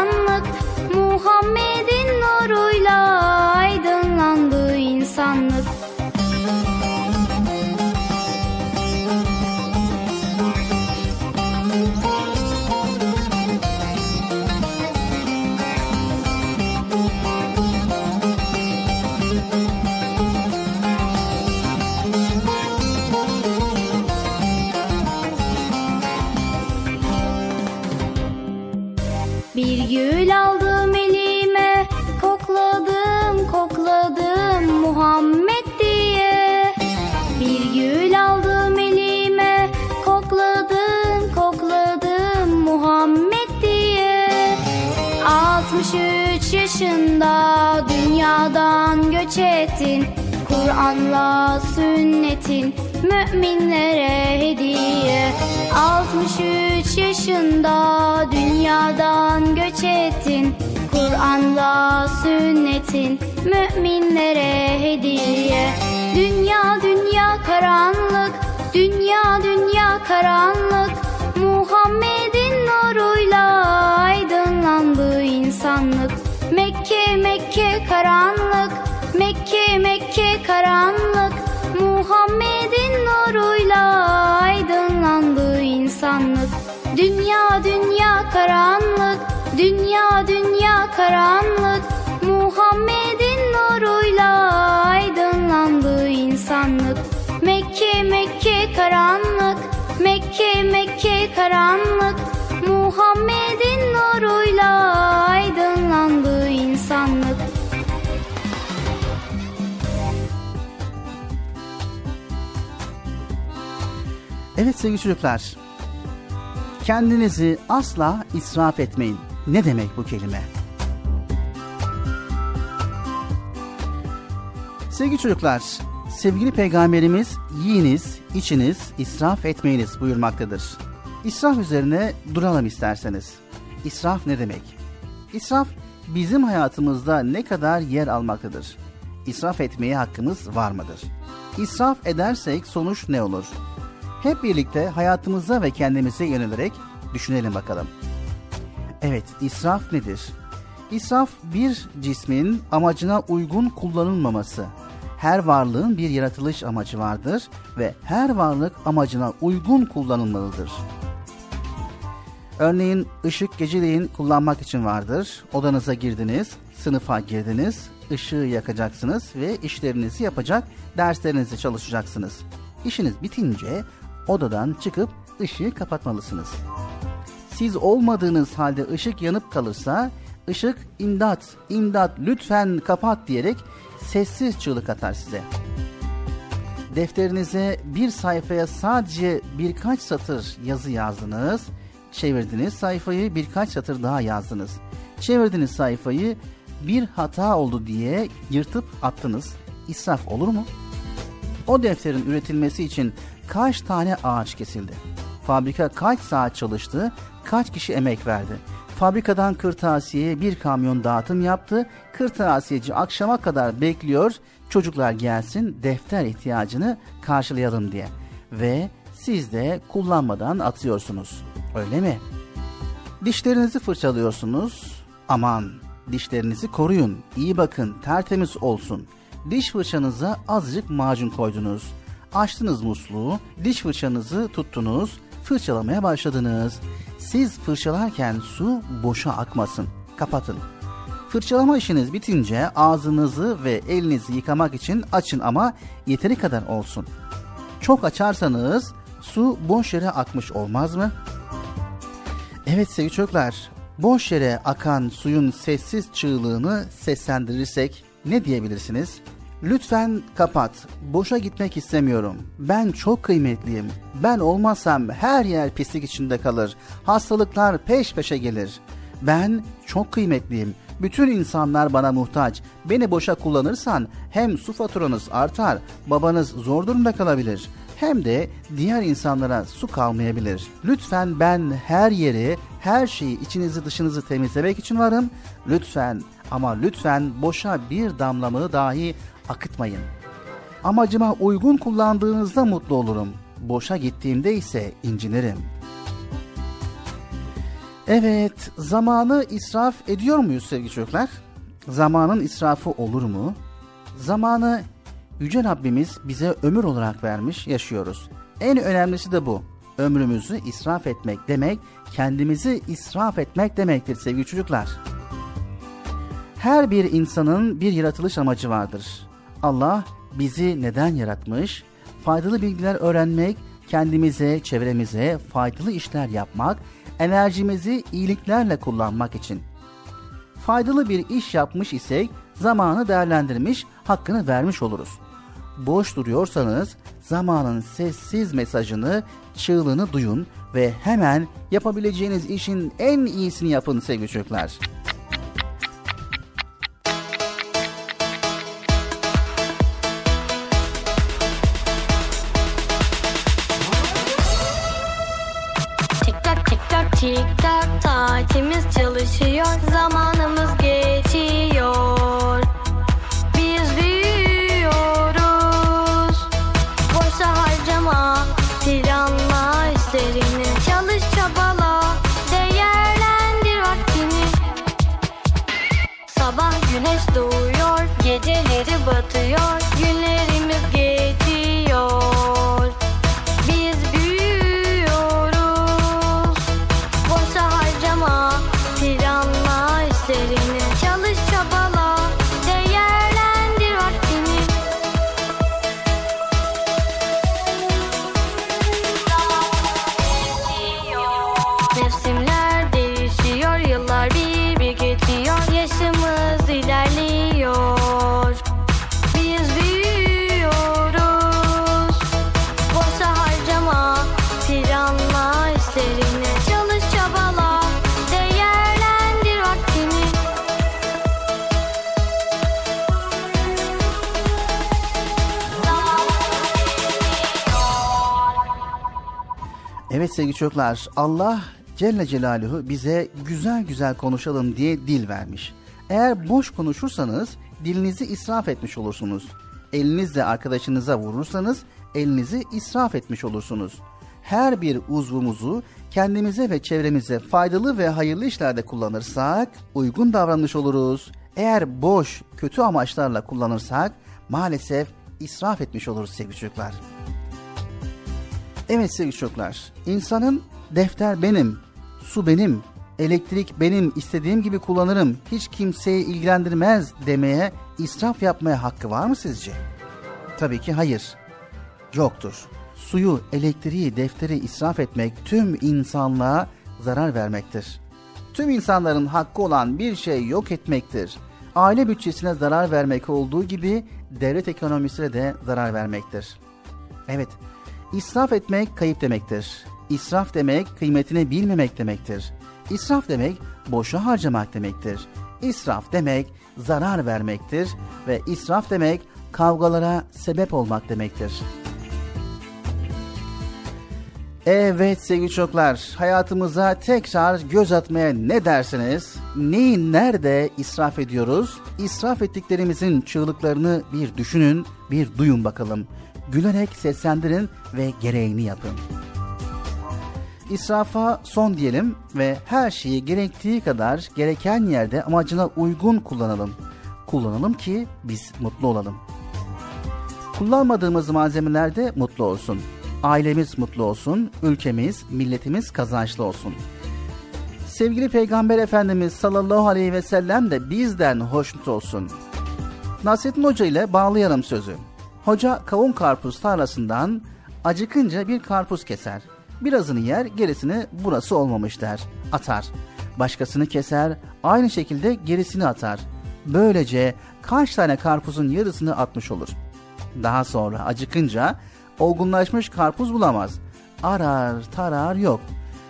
Kur'an'la sünnetin müminlere hediye. 63 yaşında dünyadan göç ettin. Kur'an'la sünnetin müminlere hediye. Dünya dünya karanlık Dünya dünya karanlık. Muhammed'in nuruyla aydınlandı insanlık. Mekke Mekke karanlık Mekke Mekke karanlık Muhammed'in nuruyla aydınlandı insanlık. Dünya dünya karanlık Dünya dünya karanlık. Muhammed'in nuruyla aydınlandı insanlık. Mekke Mekke karanlık Mekke Mekke karanlık. Muhammed'in nuruyla Evet sevgili çocuklar. Kendinizi asla israf etmeyin. Ne demek bu kelime? Sevgili çocuklar, sevgili peygamberimiz yiyiniz, içiniz, israf etmeyiniz buyurmaktadır. İsraf üzerine duralım isterseniz. İsraf ne demek? İsraf bizim hayatımızda ne kadar yer almaktadır? İsraf etmeye hakkımız var mıdır? İsraf edersek sonuç ne olur? Hep birlikte hayatımıza ve kendimize yönelerek düşünelim bakalım. Evet, israf nedir? İsraf bir cismin amacına uygun kullanılmaması. Her varlığın bir yaratılış amacı vardır ve her varlık amacına uygun kullanılmalıdır. Örneğin ışık geceleyin kullanmak için vardır. Odanıza girdiniz, sınıfa girdiniz, ışığı yakacaksınız ve işlerinizi yapacak, derslerinizi çalışacaksınız. İşiniz bitince odadan çıkıp ışığı kapatmalısınız. Siz olmadığınız halde ışık yanıp kalırsa ışık imdat, imdat lütfen kapat diyerek sessiz çığlık atar size. Defterinize bir sayfaya sadece birkaç satır yazı yazdınız. Çevirdiniz sayfayı birkaç satır daha yazdınız. Çevirdiniz sayfayı bir hata oldu diye yırtıp attınız. İsraf olur mu? O defterin üretilmesi için kaç tane ağaç kesildi? Fabrika kaç saat çalıştı? Kaç kişi emek verdi? Fabrikadan kırtasiyeye bir kamyon dağıtım yaptı. Kırtasiyeci akşama kadar bekliyor. Çocuklar gelsin defter ihtiyacını karşılayalım diye. Ve siz de kullanmadan atıyorsunuz. Öyle mi? Dişlerinizi fırçalıyorsunuz. Aman dişlerinizi koruyun. İyi bakın tertemiz olsun. Diş fırçanıza azıcık macun koydunuz. Açtınız musluğu, diş fırçanızı tuttunuz, fırçalamaya başladınız. Siz fırçalarken su boşa akmasın. Kapatın. Fırçalama işiniz bitince ağzınızı ve elinizi yıkamak için açın ama yeteri kadar olsun. Çok açarsanız su boş yere akmış olmaz mı? Evet sevgili çocuklar, boş yere akan suyun sessiz çığlığını seslendirirsek ne diyebilirsiniz? Lütfen kapat. Boşa gitmek istemiyorum. Ben çok kıymetliyim. Ben olmazsam her yer pislik içinde kalır. Hastalıklar peş peşe gelir. Ben çok kıymetliyim. Bütün insanlar bana muhtaç. Beni boşa kullanırsan hem su faturanız artar, babanız zor durumda kalabilir. Hem de diğer insanlara su kalmayabilir. Lütfen ben her yeri, her şeyi içinizi dışınızı temizlemek için varım. Lütfen ama lütfen boşa bir damlamı dahi akıtmayın. Amacıma uygun kullandığınızda mutlu olurum. Boşa gittiğimde ise incinirim. Evet, zamanı israf ediyor muyuz sevgili çocuklar? Zamanın israfı olur mu? Zamanı Yüce Rabbimiz bize ömür olarak vermiş, yaşıyoruz. En önemlisi de bu. Ömrümüzü israf etmek demek, kendimizi israf etmek demektir sevgili çocuklar. Her bir insanın bir yaratılış amacı vardır. Allah bizi neden yaratmış? Faydalı bilgiler öğrenmek, kendimize, çevremize faydalı işler yapmak, enerjimizi iyiliklerle kullanmak için. Faydalı bir iş yapmış isek zamanı değerlendirmiş, hakkını vermiş oluruz. Boş duruyorsanız zamanın sessiz mesajını, çığlığını duyun ve hemen yapabileceğiniz işin en iyisini yapın sevgili çocuklar. Çalışıyor. Zamanımız çocuklar, Allah Celle Celaluhu bize güzel güzel konuşalım diye dil vermiş. Eğer boş konuşursanız dilinizi israf etmiş olursunuz. Elinizle arkadaşınıza vurursanız elinizi israf etmiş olursunuz. Her bir uzvumuzu kendimize ve çevremize faydalı ve hayırlı işlerde kullanırsak uygun davranmış oluruz. Eğer boş, kötü amaçlarla kullanırsak maalesef israf etmiş oluruz sevgili çocuklar. Evet sevgili çocuklar, insanın defter benim, su benim, elektrik benim istediğim gibi kullanırım, hiç kimseyi ilgilendirmez demeye, israf yapmaya hakkı var mı sizce? Tabii ki hayır. Yoktur. Suyu, elektriği, defteri israf etmek tüm insanlığa zarar vermektir. Tüm insanların hakkı olan bir şey yok etmektir. Aile bütçesine zarar vermek olduğu gibi devlet ekonomisine de zarar vermektir. Evet, israf etmek kayıp demektir. İsraf demek kıymetini bilmemek demektir. İsraf demek boşa harcamak demektir. İsraf demek zarar vermektir ve israf demek kavgalara sebep olmak demektir. Evet sevgili çocuklar, hayatımıza tekrar göz atmaya ne dersiniz? Neyi nerede israf ediyoruz? İsraf ettiklerimizin çığlıklarını bir düşünün, bir duyun bakalım. Gülerek seslendirin ve gereğini yapın. İsrafa son diyelim ve her şeyi gerektiği kadar gereken yerde amacına uygun kullanalım. Kullanalım ki biz mutlu olalım. Kullanmadığımız malzemelerde mutlu olsun. Ailemiz mutlu olsun, ülkemiz, milletimiz kazançlı olsun. Sevgili Peygamber Efendimiz sallallahu aleyhi ve sellem de bizden hoşnut olsun. Nasrettin Hoca ile bağlayalım sözü. Hoca kavun karpuz tarlasından acıkınca bir karpuz keser. Birazını yer, gerisini burası olmamış der. Atar. Başkasını keser, aynı şekilde gerisini atar. Böylece kaç tane karpuzun yarısını atmış olur. Daha sonra acıkınca olgunlaşmış karpuz bulamaz. Arar tarar yok.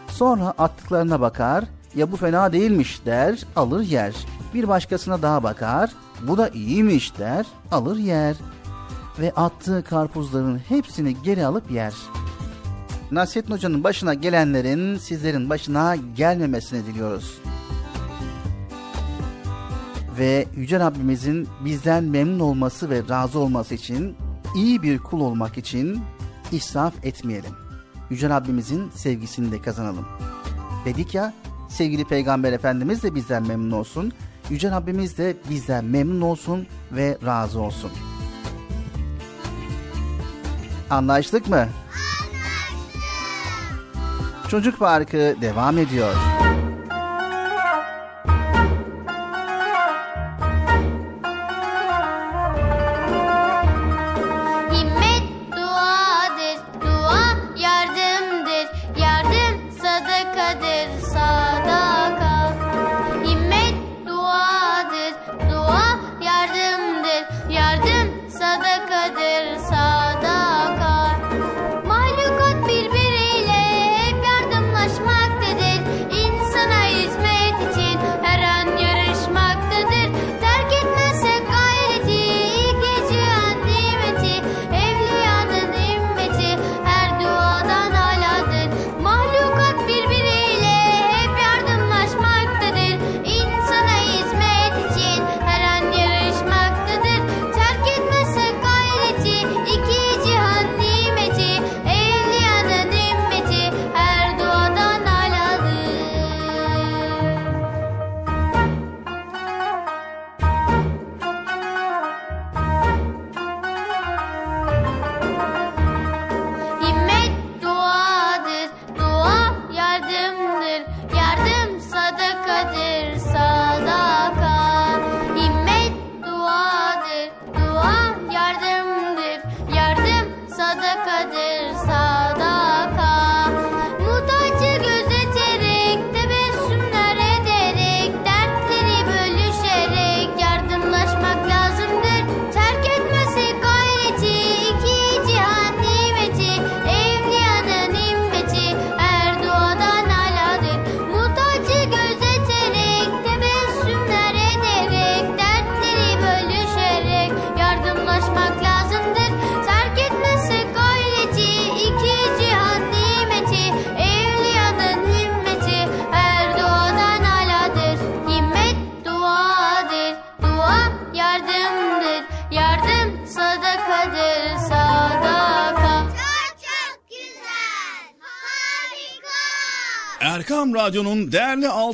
Sonra attıklarına bakar, ya bu fena değilmiş der, alır yer. Bir başkasına daha bakar, bu da iyiymiş der, alır yer. Ve attığı karpuzların hepsini geri alıp yer. Nasrettin Hoca'nın başına gelenlerin sizlerin başına gelmemesini diliyoruz. Ve Yüce Rabbimizin bizden memnun olması ve razı olması için iyi bir kul olmak için israf etmeyelim. Yüce Rabbimizin sevgisini de kazanalım. Dedik ya sevgili Peygamber Efendimiz de bizden memnun olsun. Yüce Rabbimiz de bizden memnun olsun ve razı olsun. Anlaştık mı? Anlaştık. Çocuk Parkı devam ediyor.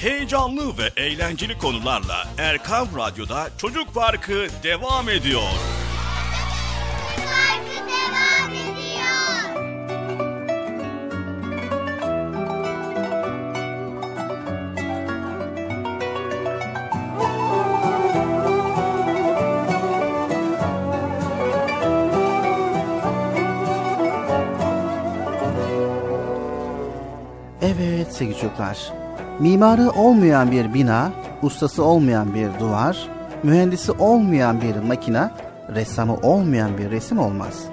Heyecanlı ve eğlenceli konularla Erkam Radyo'da Çocuk Parkı devam ediyor. Evet sevgili çocuklar. Mimarı olmayan bir bina, ustası olmayan bir duvar, mühendisi olmayan bir makina, ressamı olmayan bir resim olmaz.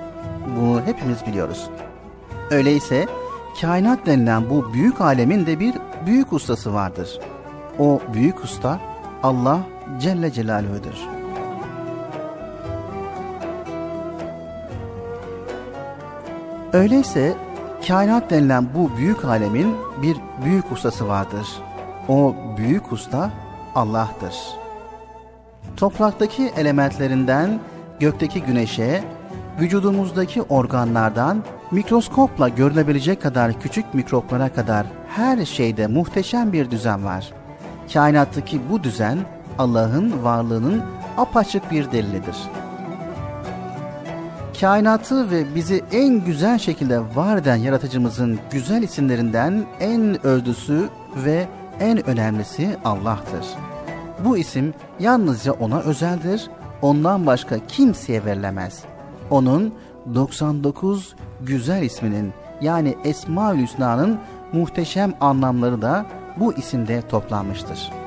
Bunu hepimiz biliyoruz. Öyleyse kainat denilen bu büyük alemin de bir büyük ustası vardır. O büyük usta Allah Celle Celaluhu'dur. Öyleyse kainat denilen bu büyük alemin bir büyük ustası vardır. O büyük usta Allah'tır. Topraktaki elementlerinden gökteki güneşe, vücudumuzdaki organlardan mikroskopla görülebilecek kadar küçük mikroplara kadar her şeyde muhteşem bir düzen var. Kainattaki bu düzen Allah'ın varlığının apaçık bir delilidir kainatı ve bizi en güzel şekilde var eden yaratıcımızın güzel isimlerinden en öldüsü ve en önemlisi Allah'tır. Bu isim yalnızca ona özeldir, ondan başka kimseye verilemez. Onun 99 güzel isminin yani Esma-ül Hüsna'nın muhteşem anlamları da bu isimde toplanmıştır.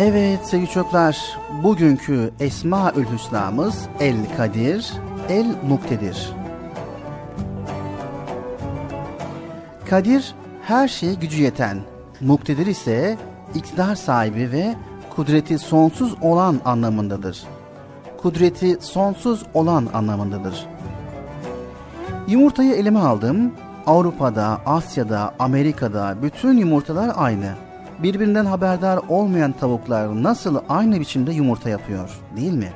Evet sevgili çocuklar, bugünkü Esma-ül Hüsna'mız El Kadir, El Muktedir. Kadir, her şeye gücü yeten, Muktedir ise iktidar sahibi ve kudreti sonsuz olan anlamındadır. Kudreti sonsuz olan anlamındadır. Yumurtayı elime aldım. Avrupa'da, Asya'da, Amerika'da bütün yumurtalar aynı birbirinden haberdar olmayan tavuklar nasıl aynı biçimde yumurta yapıyor değil mi?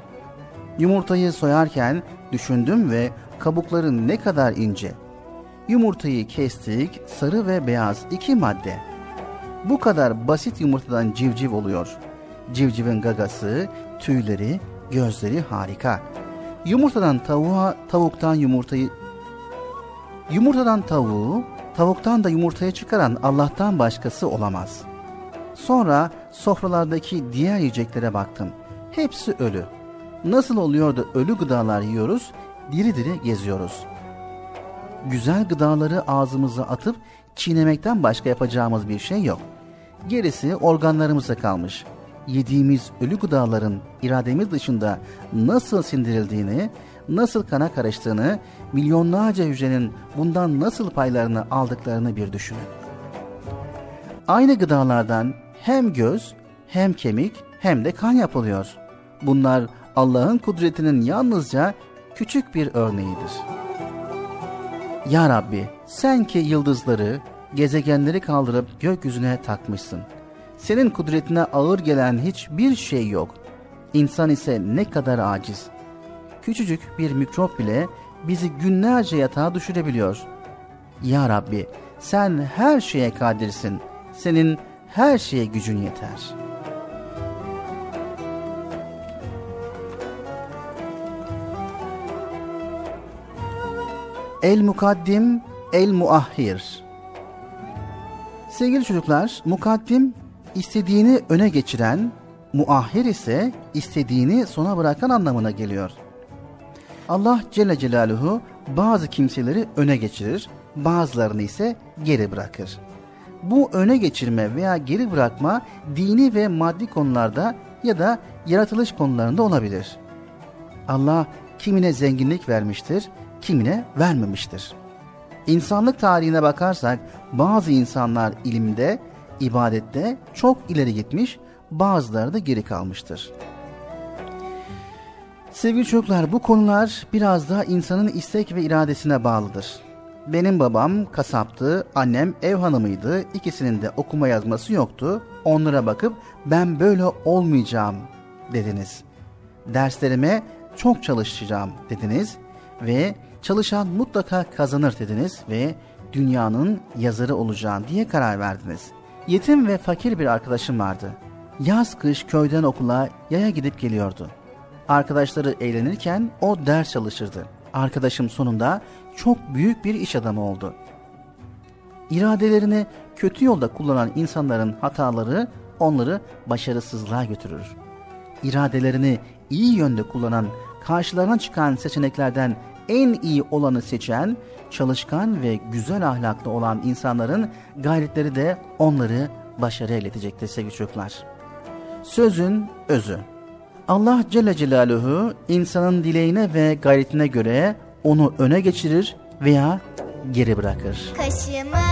Yumurtayı soyarken düşündüm ve kabukları ne kadar ince. Yumurtayı kestik, sarı ve beyaz iki madde. Bu kadar basit yumurtadan civciv oluyor. Civcivin gagası, tüyleri, gözleri harika. Yumurtadan tavuğa, tavuktan yumurtayı Yumurtadan tavuğu, tavuktan da yumurtaya çıkaran Allah'tan başkası olamaz.'' Sonra sofralardaki diğer yiyeceklere baktım. Hepsi ölü. Nasıl oluyor da ölü gıdalar yiyoruz, diri diri geziyoruz. Güzel gıdaları ağzımıza atıp çiğnemekten başka yapacağımız bir şey yok. Gerisi organlarımıza kalmış. yediğimiz ölü gıdaların irademiz dışında nasıl sindirildiğini, nasıl kana karıştığını, milyonlarca hücrenin bundan nasıl paylarını aldıklarını bir düşünün. Aynı gıdalardan hem göz, hem kemik, hem de kan yapılıyor. Bunlar Allah'ın kudretinin yalnızca küçük bir örneğidir. Ya Rabbi sen ki yıldızları, gezegenleri kaldırıp gökyüzüne takmışsın. Senin kudretine ağır gelen hiçbir şey yok. İnsan ise ne kadar aciz. Küçücük bir mikrop bile bizi günlerce yatağa düşürebiliyor. Ya Rabbi sen her şeye kadirsin. Senin her şeye gücün yeter.'' El mukaddim, el muahhir. Sevgili çocuklar, mukaddim istediğini öne geçiren, muahhir ise istediğini sona bırakan anlamına geliyor. Allah Celle Celaluhu bazı kimseleri öne geçirir, bazılarını ise geri bırakır. Bu öne geçirme veya geri bırakma dini ve maddi konularda ya da yaratılış konularında olabilir. Allah kimine zenginlik vermiştir, kimine vermemiştir. İnsanlık tarihine bakarsak bazı insanlar ilimde, ibadette çok ileri gitmiş, bazıları da geri kalmıştır. Sevgili çocuklar bu konular biraz da insanın istek ve iradesine bağlıdır. Benim babam kasaptı, annem ev hanımıydı. İkisinin de okuma yazması yoktu. Onlara bakıp ben böyle olmayacağım dediniz. Derslerime çok çalışacağım dediniz ve çalışan mutlaka kazanır dediniz ve dünyanın yazarı olacağım diye karar verdiniz. Yetim ve fakir bir arkadaşım vardı. Yaz kış köyden okula yaya gidip geliyordu. Arkadaşları eğlenirken o ders çalışırdı. Arkadaşım sonunda çok büyük bir iş adamı oldu. İradelerini kötü yolda kullanan insanların hataları onları başarısızlığa götürür. İradelerini iyi yönde kullanan, karşılarına çıkan seçeneklerden en iyi olanı seçen, çalışkan ve güzel ahlaklı olan insanların gayretleri de onları başarıya iletecektir sevgili çocuklar. Sözün özü. Allah Celle Celaluhu insanın dileğine ve gayretine göre onu öne geçirir veya geri bırakır. Kaşımı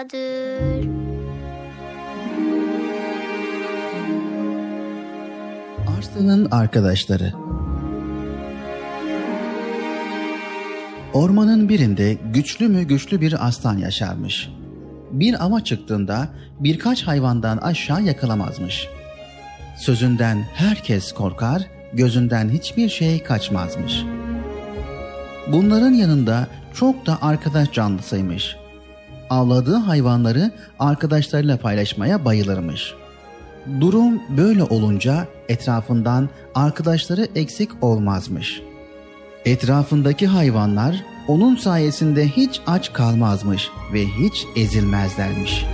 yağdır Arslan'ın arkadaşları. Ormanın birinde güçlü mü güçlü bir aslan yaşarmış. Bir ava çıktığında birkaç hayvandan aşağı yakalamazmış. Sözünden herkes korkar, gözünden hiçbir şey kaçmazmış. Bunların yanında çok da arkadaş canlısıymış. Avladığı hayvanları arkadaşlarıyla paylaşmaya bayılırmış. Durum böyle olunca etrafından arkadaşları eksik olmazmış. Etrafındaki hayvanlar onun sayesinde hiç aç kalmazmış ve hiç ezilmezlermiş.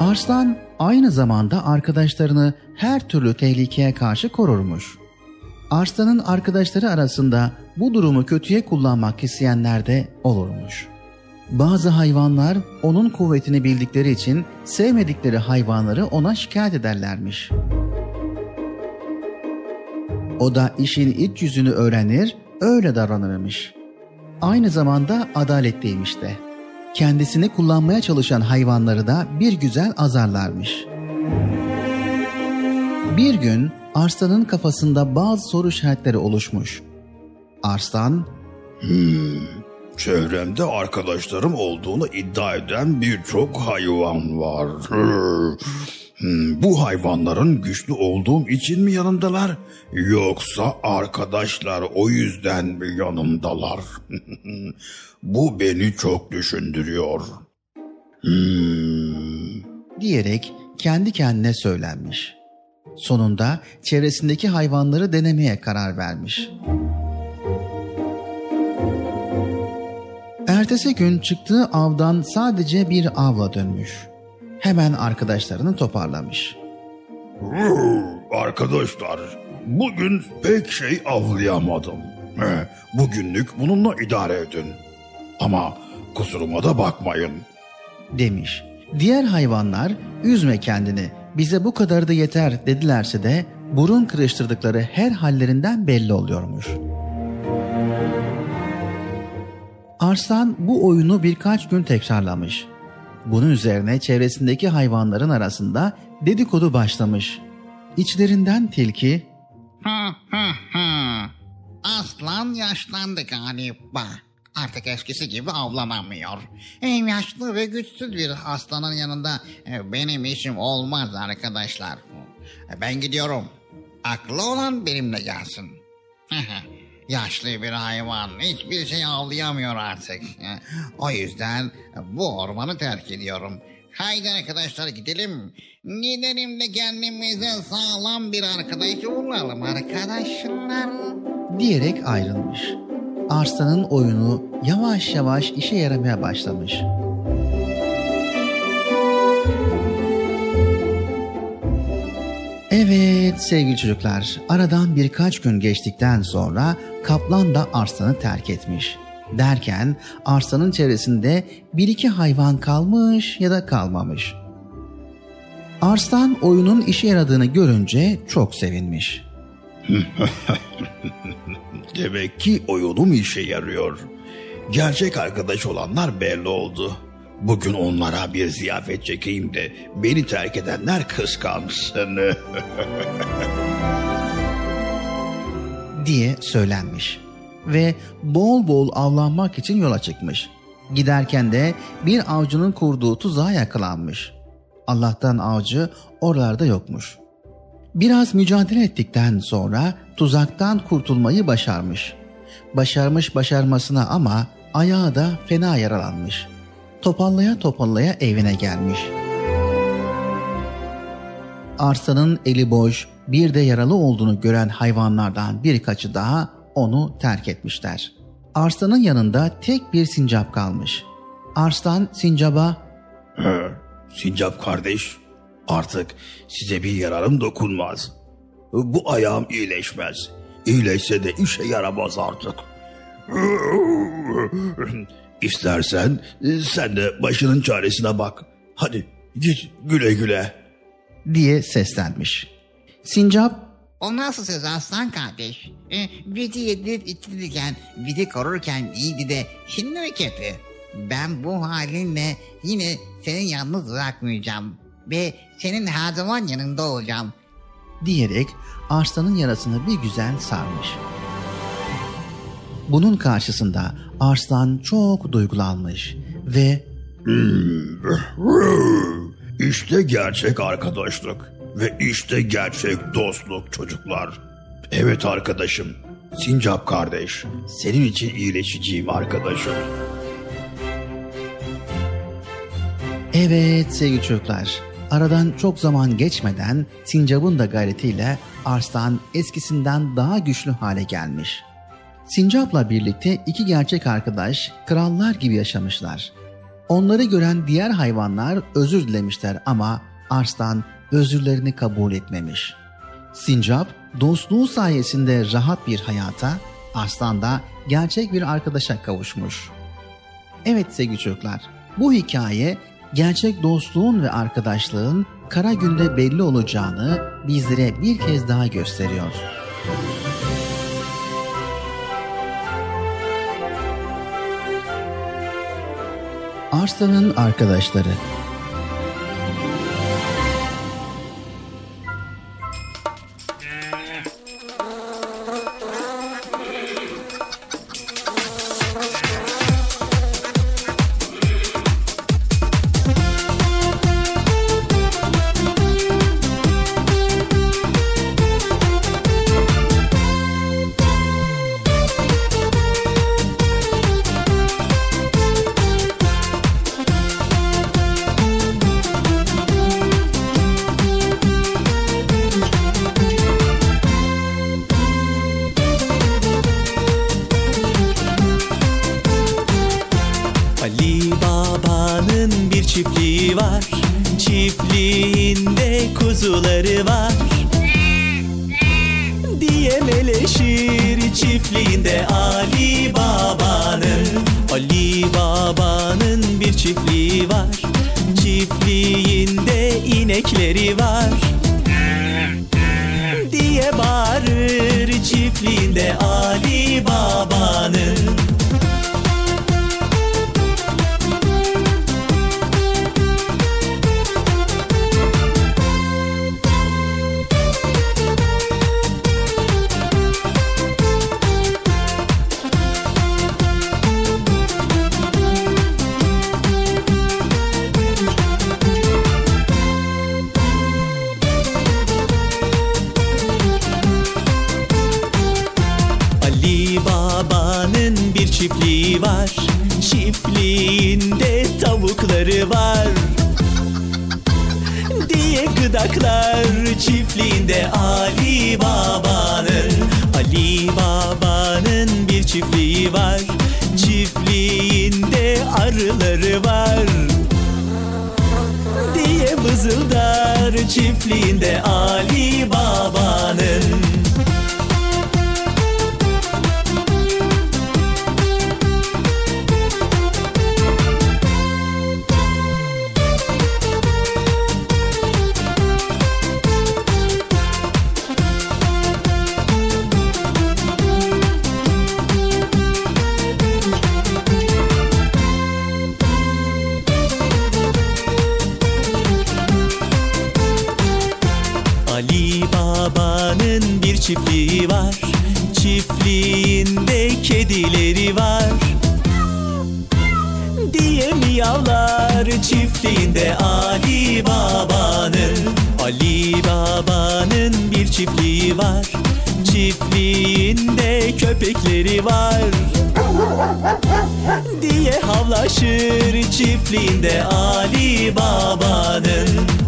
Arslan aynı zamanda arkadaşlarını her türlü tehlikeye karşı korurmuş. Arslan'ın arkadaşları arasında bu durumu kötüye kullanmak isteyenler de olurmuş. Bazı hayvanlar onun kuvvetini bildikleri için sevmedikleri hayvanları ona şikayet ederlermiş. O da işin iç yüzünü öğrenir, öyle davranırmış. Aynı zamanda adaletliymiş de. Kendisini kullanmaya çalışan hayvanları da bir güzel azarlarmış. Bir gün Arslan'ın kafasında bazı soru işaretleri oluşmuş. Arslan, Hmm, çevremde arkadaşlarım olduğunu iddia eden birçok hayvan var. Hmm, bu hayvanların güçlü olduğum için mi yanımdalar? Yoksa arkadaşlar o yüzden mi yanımdalar? *laughs* bu beni çok düşündürüyor. Hmm. diyerek kendi kendine söylenmiş. Sonunda çevresindeki hayvanları denemeye karar vermiş. Ertesi gün çıktığı avdan sadece bir avla dönmüş. Hemen arkadaşlarını toparlamış. Arkadaşlar, bugün pek şey avlayamadım. Bugünlük bununla idare edin. Ama kusuruma da bakmayın. demiş. Diğer hayvanlar üzme kendini bize bu kadar da yeter dedilerse de burun kırıştırdıkları her hallerinden belli oluyormuş. Arslan bu oyunu birkaç gün tekrarlamış. Bunun üzerine çevresindeki hayvanların arasında dedikodu başlamış. İçlerinden tilki Ha ha ha. Aslan yaşlandı galiba. Artık eskisi gibi avlanamıyor. Hem yaşlı ve güçsüz bir aslanın yanında e, benim işim olmaz arkadaşlar. E, Ben gidiyorum. Aklı olan benimle gelsin. *laughs* Yaşlı bir hayvan hiçbir şey avlayamıyor artık. E, *laughs* O yüzden bu ormanı terk ediyorum. Haydi arkadaşlar gidelim. Gidelim de kendimize sağlam bir arkadaş bulalım arkadaşlar. diyerek ayrılmış. Arslan'ın oyunu yavaş yavaş işe yaramaya başlamış. Evet sevgili çocuklar, aradan birkaç gün geçtikten sonra kaplan da arslanı terk etmiş. Derken arslanın çevresinde bir iki hayvan kalmış ya da kalmamış. Arslan oyunun işe yaradığını görünce çok sevinmiş. *laughs* Demek ki oyunum işe yarıyor. Gerçek arkadaş olanlar belli oldu. Bugün onlara bir ziyafet çekeyim de beni terk edenler kıskansın. *laughs* diye söylenmiş ve bol bol avlanmak için yola çıkmış. Giderken de bir avcının kurduğu tuzağa yakalanmış. Allah'tan avcı oralarda yokmuş. Biraz mücadele ettikten sonra tuzaktan kurtulmayı başarmış. Başarmış başarmasına ama ayağı da fena yaralanmış. Topallaya topallaya evine gelmiş. Arslanın eli boş, bir de yaralı olduğunu gören hayvanlardan birkaçı daha onu terk etmişler. Arslanın yanında tek bir sincap kalmış. Arslan sincaba Sincap kardeş, artık size bir yararım dokunmaz. Bu ayağım iyileşmez. İyileşse de işe yaramaz artık. *laughs* İstersen sen de başının çaresine bak. Hadi git güle güle. diye seslenmiş. Sincap O nasıl söz aslan kardeş? E, bizi yedirip içtirirken, bizi korurken iyiydi de şimdi mi kötü? Ben bu halinle yine seni yalnız bırakmayacağım. Ve senin her zaman yanında olacağım. diyerek Arslan'ın yarasını bir güzel sarmış. Bunun karşısında Arslan çok duygulanmış ve *laughs* İşte gerçek arkadaşlık ve işte gerçek dostluk çocuklar. Evet arkadaşım, Sincap kardeş, senin için iyileşeceğim arkadaşım. Evet sevgili çocuklar, aradan çok zaman geçmeden Sincap'ın da gayretiyle Arslan eskisinden daha güçlü hale gelmiş. Sincap'la birlikte iki gerçek arkadaş krallar gibi yaşamışlar. Onları gören diğer hayvanlar özür dilemişler ama Arslan özürlerini kabul etmemiş. Sincap dostluğu sayesinde rahat bir hayata, Arslan da gerçek bir arkadaşa kavuşmuş. Evet sevgili çocuklar, bu hikaye gerçek dostluğun ve arkadaşlığın kara günde belli olacağını bizlere bir kez daha gösteriyor. Arslan'ın Arkadaşları Topraklar çiftliğinde Ali Baba'nın Ali Baba'nın bir çiftliği var. Çiftliğinde arıları var. Diye vızıldar çiftliğinde Ali Baba'nın. Çiftliğinde Ali Baba'nın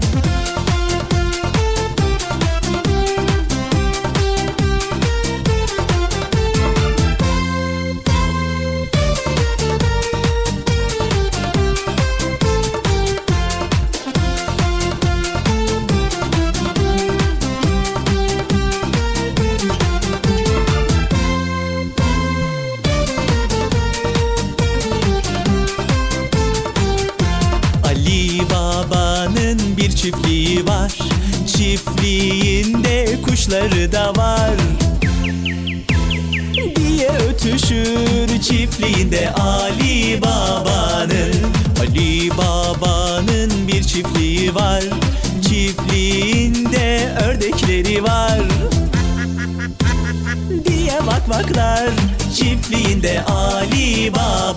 de Ali Baba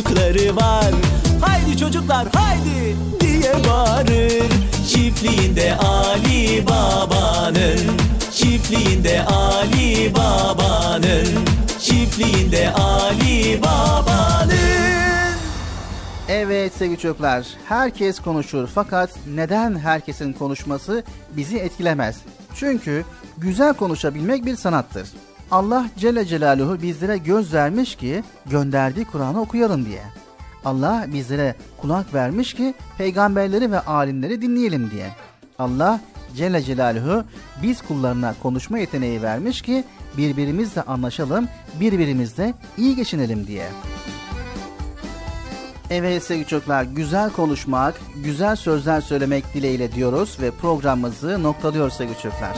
çocukları var Haydi çocuklar haydi diye bağırır Çiftliğinde Ali Baba'nın Çiftliğinde Ali Baba'nın Çiftliğinde Ali Baba'nın Evet sevgili çocuklar, herkes konuşur fakat neden herkesin konuşması bizi etkilemez? Çünkü güzel konuşabilmek bir sanattır. Allah Celle Celaluhu bizlere göz vermiş ki gönderdiği Kur'an'ı okuyalım diye. Allah bizlere kulak vermiş ki peygamberleri ve alimleri dinleyelim diye. Allah Celle Celaluhu biz kullarına konuşma yeteneği vermiş ki birbirimizle anlaşalım, birbirimizle iyi geçinelim diye. Evet sevgili çocuklar, güzel konuşmak, güzel sözler söylemek dileğiyle diyoruz ve programımızı noktalıyoruz sevgili çocuklar.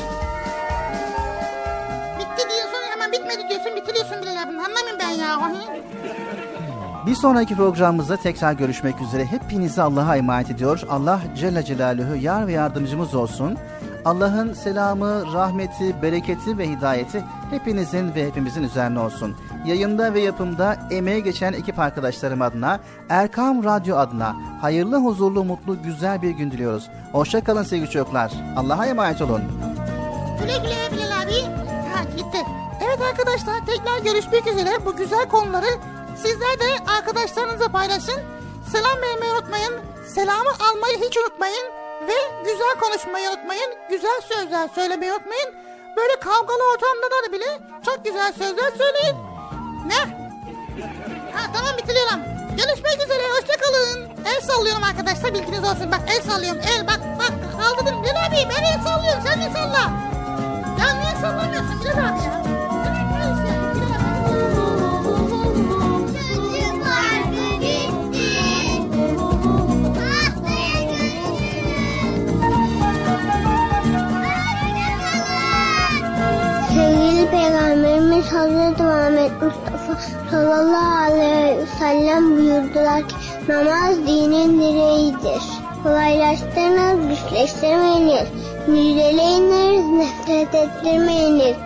Bir sonraki programımızda tekrar görüşmek üzere. Hepinizi Allah'a emanet ediyor. Allah Celle Celaluhu yar ve yardımcımız olsun. Allah'ın selamı, rahmeti, bereketi ve hidayeti hepinizin ve hepimizin üzerine olsun. Yayında ve yapımda emeği geçen ekip arkadaşlarım adına, Erkam Radyo adına hayırlı, huzurlu, mutlu, güzel bir gün diliyoruz. Hoşça kalın sevgili çocuklar. Allah'a emanet olun. Güle güle Bilal abi. Ha gitti. Evet arkadaşlar tekrar görüşmek üzere. Bu güzel konuları sizler de arkadaşlarınızla paylaşın. Selam vermeyi unutmayın. Selamı almayı hiç unutmayın. Ve güzel konuşmayı unutmayın. Güzel sözler söylemeyi unutmayın. Böyle kavgalı ortamda da bile çok güzel sözler söyleyin. Ne? Ha tamam bitiriyorum. Görüşmek üzere hoşçakalın. El sallıyorum arkadaşlar bilginiz olsun. Bak el sallıyorum el bak bak kaldırdım. Bilal abi ben el sallıyorum sen de salla. Ya niye sallamıyorsun Bilal abi ya? Peygamberimiz Hazreti Muhammed Mustafa sallallahu aleyhi ve sellem buyurdular ki namaz dinin direğidir. Kolaylaştırınız, güçleştirmeyiniz. Müjdeleyiniz, nefret ettirmeyiniz.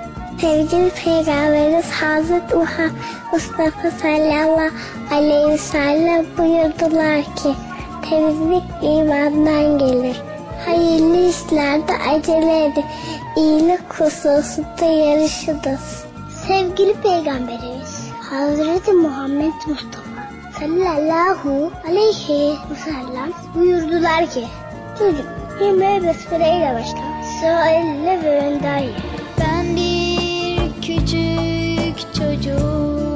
Sevgili Peygamberimiz Hazreti Muhammed Mustafa sallallahu aleyhi ve sellem buyurdular ki temizlik imandan gelir. Hayırlı işlerde acele edin. İyilik hususunda yarışınız. Sevgili Peygamberimiz Hazreti Muhammed Mustafa sallallahu aleyhi ve sellem buyurdular ki Çocuk yemeğe besmeleyle başla. Sonra elle ve ye. Ben bir küçük çocuğum